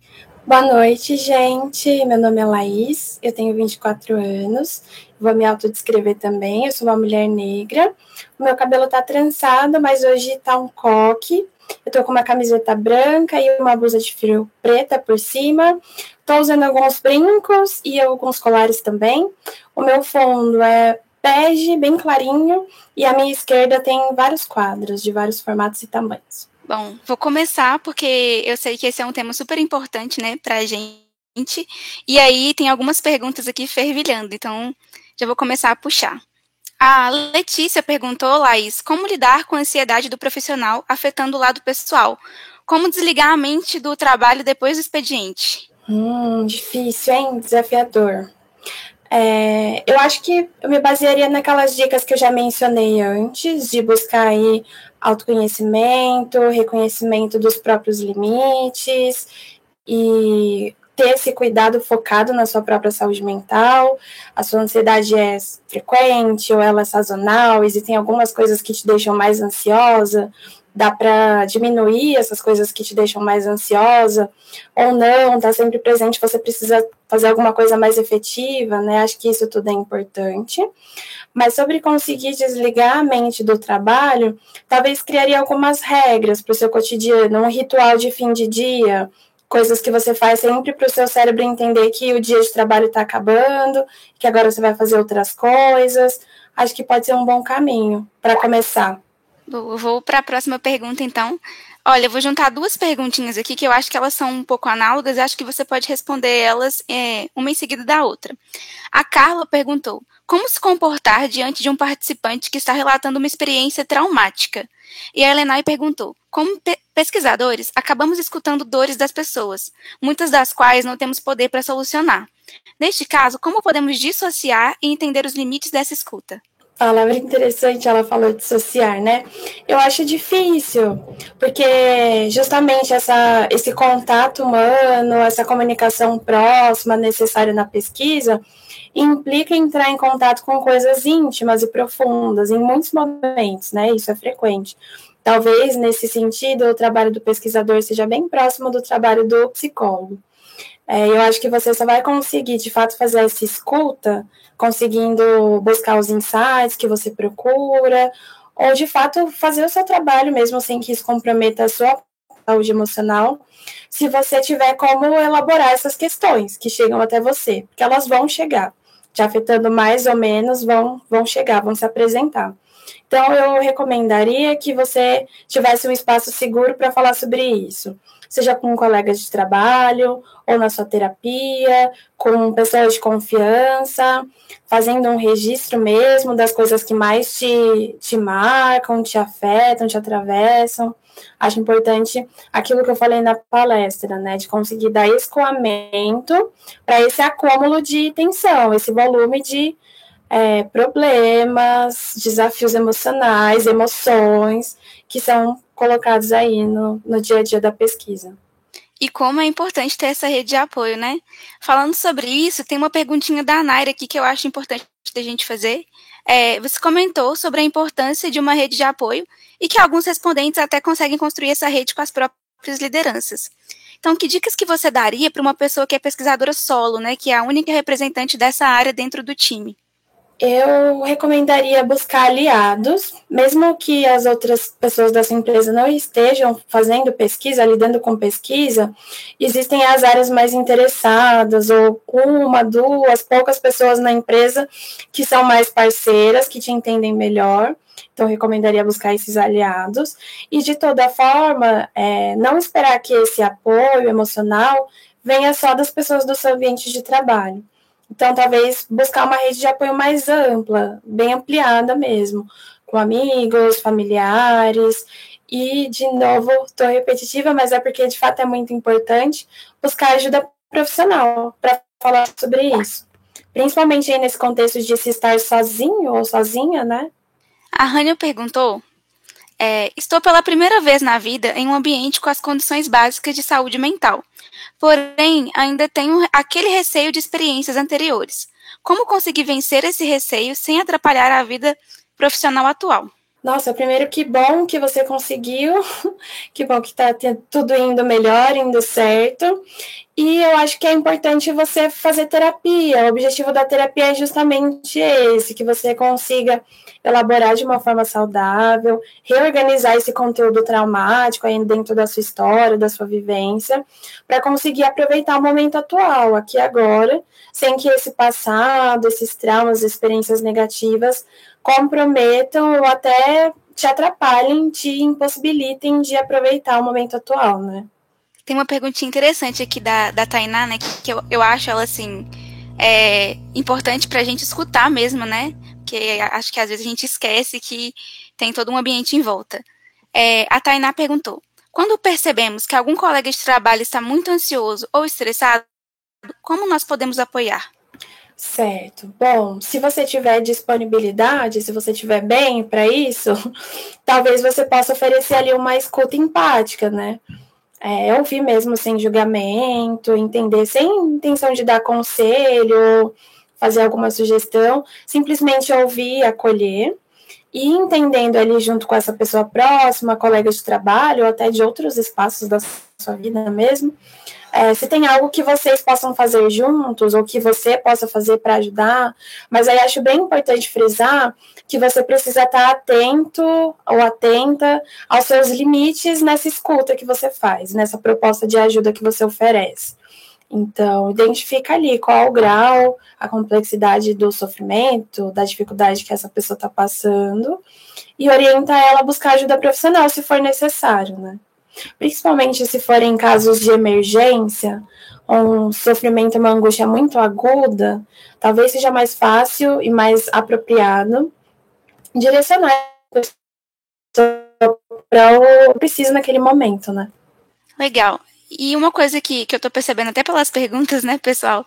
Boa noite, gente. Meu nome é Laís, eu tenho 24 anos. Vou me autodescrever também. Eu sou uma mulher negra. O meu cabelo tá trançado, mas hoje tá um coque. Eu tô com uma camiseta branca e uma blusa de frio preta por cima. Tô usando alguns brincos e alguns colares também. O meu fundo é bege, bem clarinho, e à minha esquerda tem vários quadros de vários formatos e tamanhos. Bom, vou começar porque eu sei que esse é um tema super importante, né, pra gente. E aí tem algumas perguntas aqui fervilhando, então já vou começar a puxar. A Letícia perguntou, Laís, como lidar com a ansiedade do profissional afetando o lado pessoal? Como desligar a mente do trabalho depois do expediente? Hum, difícil, hein? Desafiador. É, eu acho que eu me basearia naquelas dicas que eu já mencionei antes, de buscar aí autoconhecimento, reconhecimento dos próprios limites e ter esse cuidado focado na sua própria saúde mental. A sua ansiedade é frequente ou ela é sazonal? Existem algumas coisas que te deixam mais ansiosa? Dá para diminuir essas coisas que te deixam mais ansiosa ou não? Tá sempre presente, você precisa fazer alguma coisa mais efetiva, né? Acho que isso tudo é importante. Mas sobre conseguir desligar a mente do trabalho, talvez criaria algumas regras para o seu cotidiano, um ritual de fim de dia, coisas que você faz sempre para o seu cérebro entender que o dia de trabalho está acabando, que agora você vai fazer outras coisas. Acho que pode ser um bom caminho para começar. Eu vou para a próxima pergunta, então. Olha, eu vou juntar duas perguntinhas aqui que eu acho que elas são um pouco análogas e acho que você pode responder elas é, uma em seguida da outra. A Carla perguntou: como se comportar diante de um participante que está relatando uma experiência traumática? E a Elenai perguntou: como pe pesquisadores, acabamos escutando dores das pessoas, muitas das quais não temos poder para solucionar. Neste caso, como podemos dissociar e entender os limites dessa escuta? Palavra interessante, ela falou dissociar, né? Eu acho difícil, porque justamente essa, esse contato humano, essa comunicação próxima necessária na pesquisa, implica entrar em contato com coisas íntimas e profundas em muitos momentos, né? Isso é frequente. Talvez, nesse sentido, o trabalho do pesquisador seja bem próximo do trabalho do psicólogo. É, eu acho que você só vai conseguir, de fato, fazer essa escuta, conseguindo buscar os insights que você procura, ou, de fato, fazer o seu trabalho mesmo sem que isso comprometa a sua saúde emocional, se você tiver como elaborar essas questões que chegam até você, porque elas vão chegar, te afetando mais ou menos, vão, vão chegar, vão se apresentar. Então, eu recomendaria que você tivesse um espaço seguro para falar sobre isso seja com colegas de trabalho ou na sua terapia, com pessoas de confiança, fazendo um registro mesmo das coisas que mais te, te marcam, te afetam, te atravessam. Acho importante aquilo que eu falei na palestra, né, de conseguir dar escoamento para esse acúmulo de tensão, esse volume de é, problemas, desafios emocionais, emoções que são colocados aí no, no dia a dia da pesquisa. E como é importante ter essa rede de apoio, né? Falando sobre isso, tem uma perguntinha da Naira aqui que eu acho importante da gente fazer. É, você comentou sobre a importância de uma rede de apoio e que alguns respondentes até conseguem construir essa rede com as próprias lideranças. Então, que dicas que você daria para uma pessoa que é pesquisadora solo, né, que é a única representante dessa área dentro do time? Eu recomendaria buscar aliados, mesmo que as outras pessoas dessa empresa não estejam fazendo pesquisa, lidando com pesquisa, existem as áreas mais interessadas, ou uma, duas, poucas pessoas na empresa que são mais parceiras, que te entendem melhor. Então, recomendaria buscar esses aliados. E, de toda forma, é, não esperar que esse apoio emocional venha só das pessoas do seu ambiente de trabalho então, talvez buscar uma rede de apoio mais ampla, bem ampliada mesmo, com amigos, familiares. E, de novo, estou repetitiva, mas é porque de fato é muito importante buscar ajuda profissional para falar sobre isso. Principalmente aí nesse contexto de se estar sozinho ou sozinha, né? A Rania perguntou é, estou pela primeira vez na vida em um ambiente com as condições básicas de saúde mental. Porém, ainda tenho aquele receio de experiências anteriores. Como conseguir vencer esse receio sem atrapalhar a vida profissional atual? Nossa, primeiro que bom que você conseguiu, que bom que está tudo indo melhor, indo certo. E eu acho que é importante você fazer terapia. O objetivo da terapia é justamente esse, que você consiga elaborar de uma forma saudável, reorganizar esse conteúdo traumático aí dentro da sua história, da sua vivência, para conseguir aproveitar o momento atual, aqui agora, sem que esse passado, esses traumas, experiências negativas comprometam ou até te atrapalhem, te impossibilitem de aproveitar o momento atual, né? Tem uma perguntinha interessante aqui da, da Tainá, né? Que, que eu, eu acho ela assim. É importante para a gente escutar mesmo, né? Porque acho que às vezes a gente esquece que tem todo um ambiente em volta. É, a Tainá perguntou: quando percebemos que algum colega de trabalho está muito ansioso ou estressado, como nós podemos apoiar? Certo. Bom, se você tiver disponibilidade, se você tiver bem para isso, talvez você possa oferecer ali uma escuta empática, né? É, ouvir mesmo sem julgamento, entender sem intenção de dar conselho, fazer alguma sugestão, simplesmente ouvir, acolher e entendendo ali junto com essa pessoa próxima, colega de trabalho, ou até de outros espaços da sua vida mesmo, é, se tem algo que vocês possam fazer juntos ou que você possa fazer para ajudar, mas aí acho bem importante frisar que você precisa estar atento ou atenta aos seus limites nessa escuta que você faz, nessa proposta de ajuda que você oferece. Então, identifica ali qual o grau, a complexidade do sofrimento, da dificuldade que essa pessoa está passando e orienta ela a buscar ajuda profissional se for necessário, né? Principalmente se forem casos de emergência, um sofrimento, uma angústia muito aguda, talvez seja mais fácil e mais apropriado direcionar para o preciso naquele momento, né? Legal. E uma coisa que, que eu tô percebendo até pelas perguntas, né, pessoal,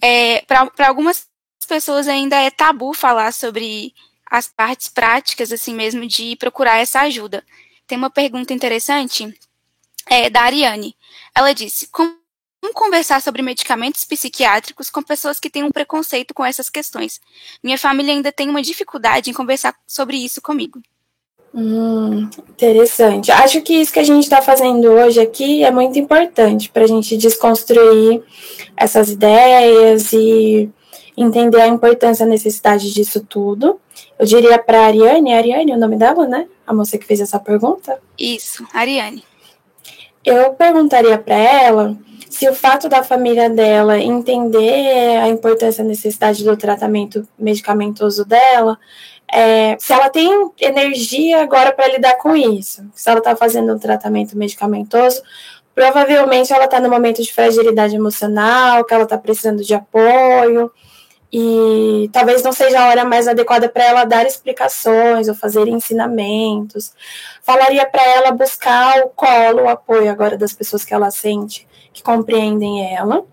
é para algumas pessoas ainda é tabu falar sobre as partes práticas, assim mesmo, de procurar essa ajuda. Tem uma pergunta interessante é, da Ariane. Ela disse: Como conversar sobre medicamentos psiquiátricos com pessoas que têm um preconceito com essas questões? Minha família ainda tem uma dificuldade em conversar sobre isso comigo. Hum, interessante. Acho que isso que a gente está fazendo hoje aqui é muito importante para a gente desconstruir essas ideias e entender a importância, a necessidade disso tudo. Eu diria para a Ariane, Ariane, o nome dela, né? A moça que fez essa pergunta. Isso, Ariane eu perguntaria para ela se o fato da família dela entender a importância e a necessidade do tratamento medicamentoso dela, é, se ela tem energia agora para lidar com isso, se ela está fazendo um tratamento medicamentoso, provavelmente ela está no momento de fragilidade emocional, que ela está precisando de apoio, e talvez não seja a hora mais adequada para ela dar explicações ou fazer ensinamentos. Falaria para ela buscar o colo, o apoio agora das pessoas que ela sente, que compreendem ela.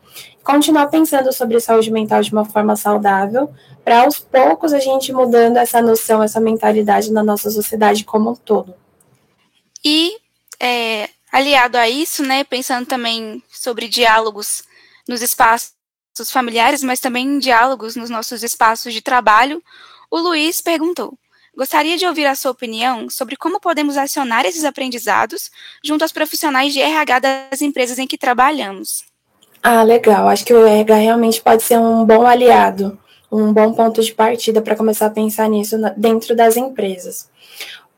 Continuar pensando sobre saúde mental de uma forma saudável, para aos poucos a gente mudando essa noção, essa mentalidade na nossa sociedade como um todo. E é, aliado a isso, né, pensando também sobre diálogos nos espaços familiares, mas também em diálogos nos nossos espaços de trabalho, o Luiz perguntou: Gostaria de ouvir a sua opinião sobre como podemos acionar esses aprendizados junto aos profissionais de RH das empresas em que trabalhamos. Ah, legal. Acho que o RH realmente pode ser um bom aliado, um bom ponto de partida para começar a pensar nisso dentro das empresas.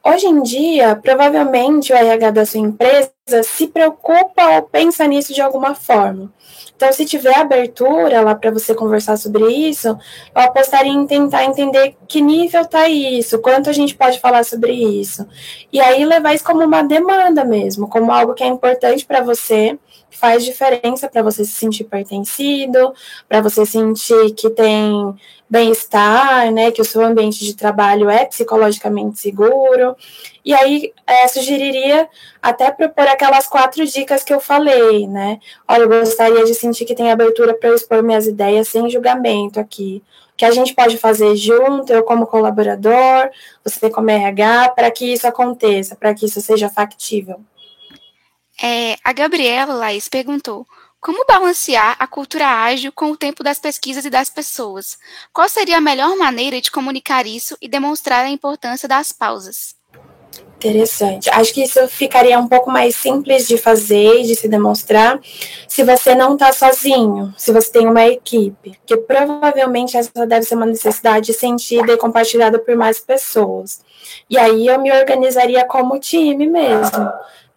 Hoje em dia, provavelmente o RH da sua empresa se preocupa ou pensa nisso de alguma forma. Então, se tiver abertura lá para você conversar sobre isso, eu apostaria em tentar entender que nível está isso, quanto a gente pode falar sobre isso. E aí levar isso como uma demanda mesmo, como algo que é importante para você, faz diferença para você se sentir pertencido, para você sentir que tem bem-estar, né, que o seu ambiente de trabalho é psicologicamente seguro. E aí é, sugeriria até propor aquelas quatro dicas que eu falei, né? Olha, eu gostaria de sentir que tem abertura para eu expor minhas ideias sem julgamento aqui. O que a gente pode fazer junto, eu como colaborador, você como RH, para que isso aconteça, para que isso seja factível. É, a Gabriela Laís perguntou: como balancear a cultura ágil com o tempo das pesquisas e das pessoas? Qual seria a melhor maneira de comunicar isso e demonstrar a importância das pausas? Interessante. Acho que isso ficaria um pouco mais simples de fazer e de se demonstrar se você não está sozinho, se você tem uma equipe. Que provavelmente essa deve ser uma necessidade sentida e compartilhada por mais pessoas. E aí eu me organizaria como time mesmo,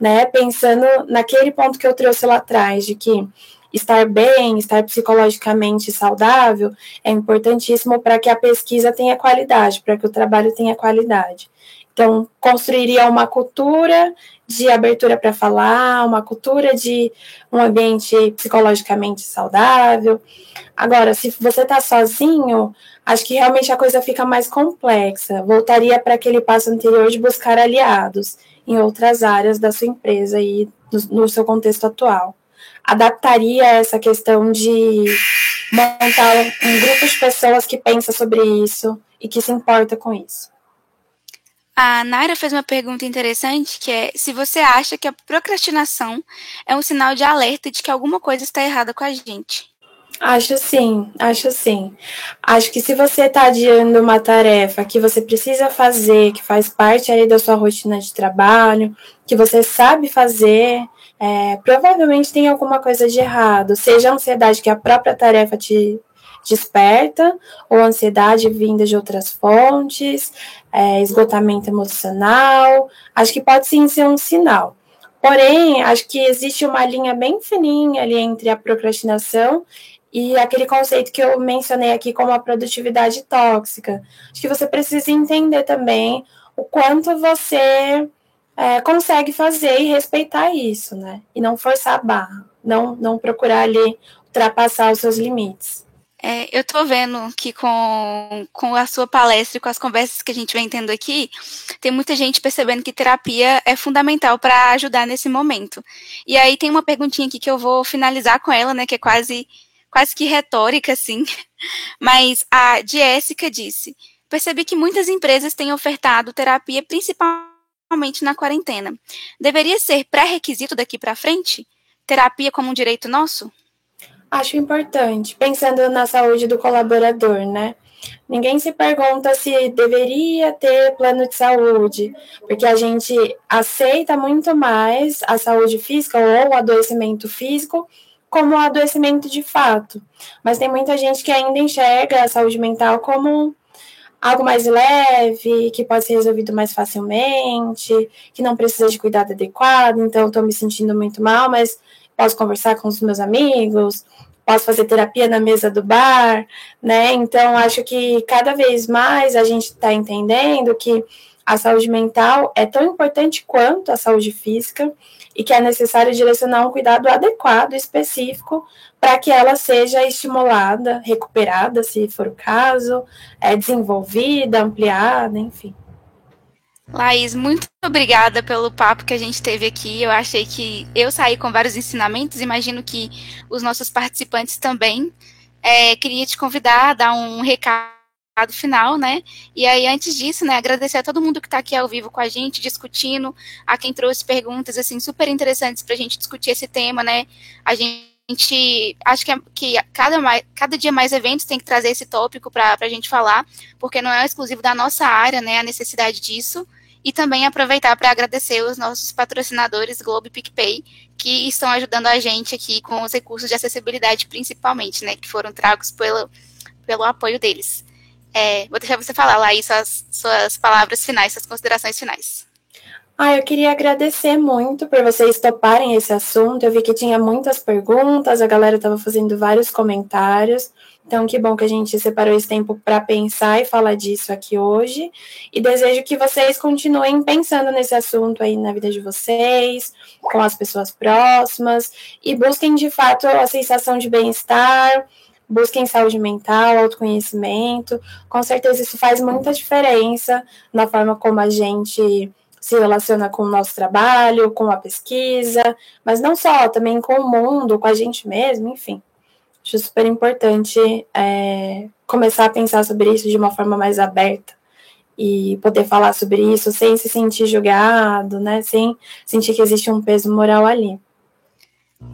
né? Pensando naquele ponto que eu trouxe lá atrás, de que estar bem, estar psicologicamente saudável é importantíssimo para que a pesquisa tenha qualidade, para que o trabalho tenha qualidade. Então, construiria uma cultura de abertura para falar, uma cultura de um ambiente psicologicamente saudável. Agora, se você está sozinho, acho que realmente a coisa fica mais complexa. Voltaria para aquele passo anterior de buscar aliados em outras áreas da sua empresa e no, seu contexto atual. Adaptaria essa questão de montar um grupo de pessoas que pensa sobre isso e que se importa com isso. A Naira fez uma pergunta interessante, que é se você acha que a procrastinação é um sinal de alerta de que alguma coisa está errada com a gente. Acho sim, acho sim. Acho que se você está adiando uma tarefa que você precisa fazer, que faz parte aí da sua rotina de trabalho, que você sabe fazer, é, provavelmente tem alguma coisa de errado. Seja a ansiedade que a própria tarefa te desperta, ou ansiedade vinda de outras fontes, é, esgotamento emocional. Acho que pode sim ser um sinal. Porém, acho que existe uma linha bem fininha ali entre a procrastinação e aquele conceito que eu mencionei aqui como a produtividade tóxica. Acho que você precisa entender também o quanto você é, consegue fazer e respeitar isso, né? E não forçar a barra, não, não procurar ali ultrapassar os seus limites. É, eu estou vendo que com, com a sua palestra e com as conversas que a gente vem tendo aqui, tem muita gente percebendo que terapia é fundamental para ajudar nesse momento. E aí tem uma perguntinha aqui que eu vou finalizar com ela, né, que é quase, quase que retórica, assim. Mas a Jéssica disse: percebi que muitas empresas têm ofertado terapia principalmente na quarentena. Deveria ser pré-requisito daqui para frente? Terapia como um direito nosso? Acho importante, pensando na saúde do colaborador, né? Ninguém se pergunta se deveria ter plano de saúde, porque a gente aceita muito mais a saúde física ou o adoecimento físico como adoecimento de fato. Mas tem muita gente que ainda enxerga a saúde mental como algo mais leve, que pode ser resolvido mais facilmente, que não precisa de cuidado adequado, então estou me sentindo muito mal, mas posso conversar com os meus amigos, posso fazer terapia na mesa do bar, né? Então, acho que cada vez mais a gente está entendendo que a saúde mental é tão importante quanto a saúde física e que é necessário direcionar um cuidado adequado, específico, para que ela seja estimulada, recuperada, se for o caso, é, desenvolvida, ampliada, enfim. Laís, muito obrigada pelo papo que a gente teve aqui. Eu achei que eu saí com vários ensinamentos, imagino que os nossos participantes também. É, queria te convidar a dar um recado final, né? E aí, antes disso, né, agradecer a todo mundo que está aqui ao vivo com a gente, discutindo, a quem trouxe perguntas, assim, super interessantes para a gente discutir esse tema, né? A gente acho que, é, que cada, mais, cada dia mais eventos tem que trazer esse tópico para a gente falar, porque não é exclusivo da nossa área, né, a necessidade disso e também aproveitar para agradecer os nossos patrocinadores Globo e PicPay, que estão ajudando a gente aqui com os recursos de acessibilidade, principalmente, né, que foram tragos pelo, pelo apoio deles. É, vou deixar você falar, Laís, suas, suas palavras finais, suas considerações finais. Ah, eu queria agradecer muito por vocês toparem esse assunto. Eu vi que tinha muitas perguntas, a galera estava fazendo vários comentários. Então, que bom que a gente separou esse tempo para pensar e falar disso aqui hoje. E desejo que vocês continuem pensando nesse assunto aí na vida de vocês, com as pessoas próximas, e busquem de fato a sensação de bem-estar, busquem saúde mental, autoconhecimento. Com certeza isso faz muita diferença na forma como a gente se relaciona com o nosso trabalho, com a pesquisa, mas não só, também com o mundo, com a gente mesmo, enfim. Acho super importante é, começar a pensar sobre isso de uma forma mais aberta e poder falar sobre isso sem se sentir julgado, né? Sem sentir que existe um peso moral ali.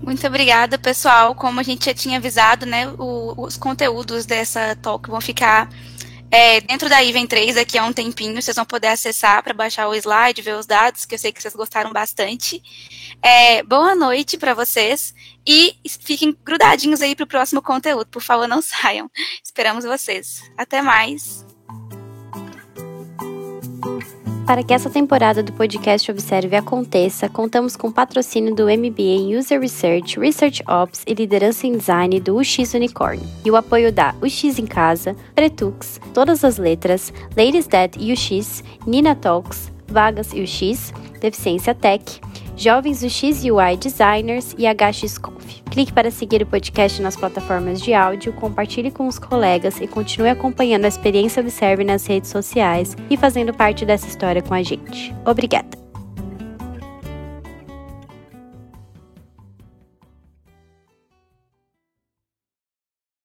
Muito obrigada, pessoal. Como a gente já tinha avisado, né, o, os conteúdos dessa talk vão ficar É, dentro da Iven 3, daqui a um tempinho, vocês vão poder acessar para baixar o slide, ver os dados, que eu sei que vocês gostaram bastante. É, boa noite para vocês e fiquem grudadinhos aí para o próximo conteúdo. Por favor, não saiam. Esperamos vocês. Até mais. Para que essa temporada do podcast Observe aconteça, contamos com o patrocínio do MBA em User Research, Research Ops e Liderança em Design do UX Unicorn. E o apoio da UX em Casa, Pretux, Todas as Letras, Ladies That UX, Nina Talks, Vagas UX, Deficiência Tech, Jovens UX UI Designers e HXConf. Clique para seguir o podcast nas plataformas de áudio, compartilhe com os colegas e continue acompanhando a experiência Observe nas redes sociais e fazendo parte dessa história com a gente. Obrigada!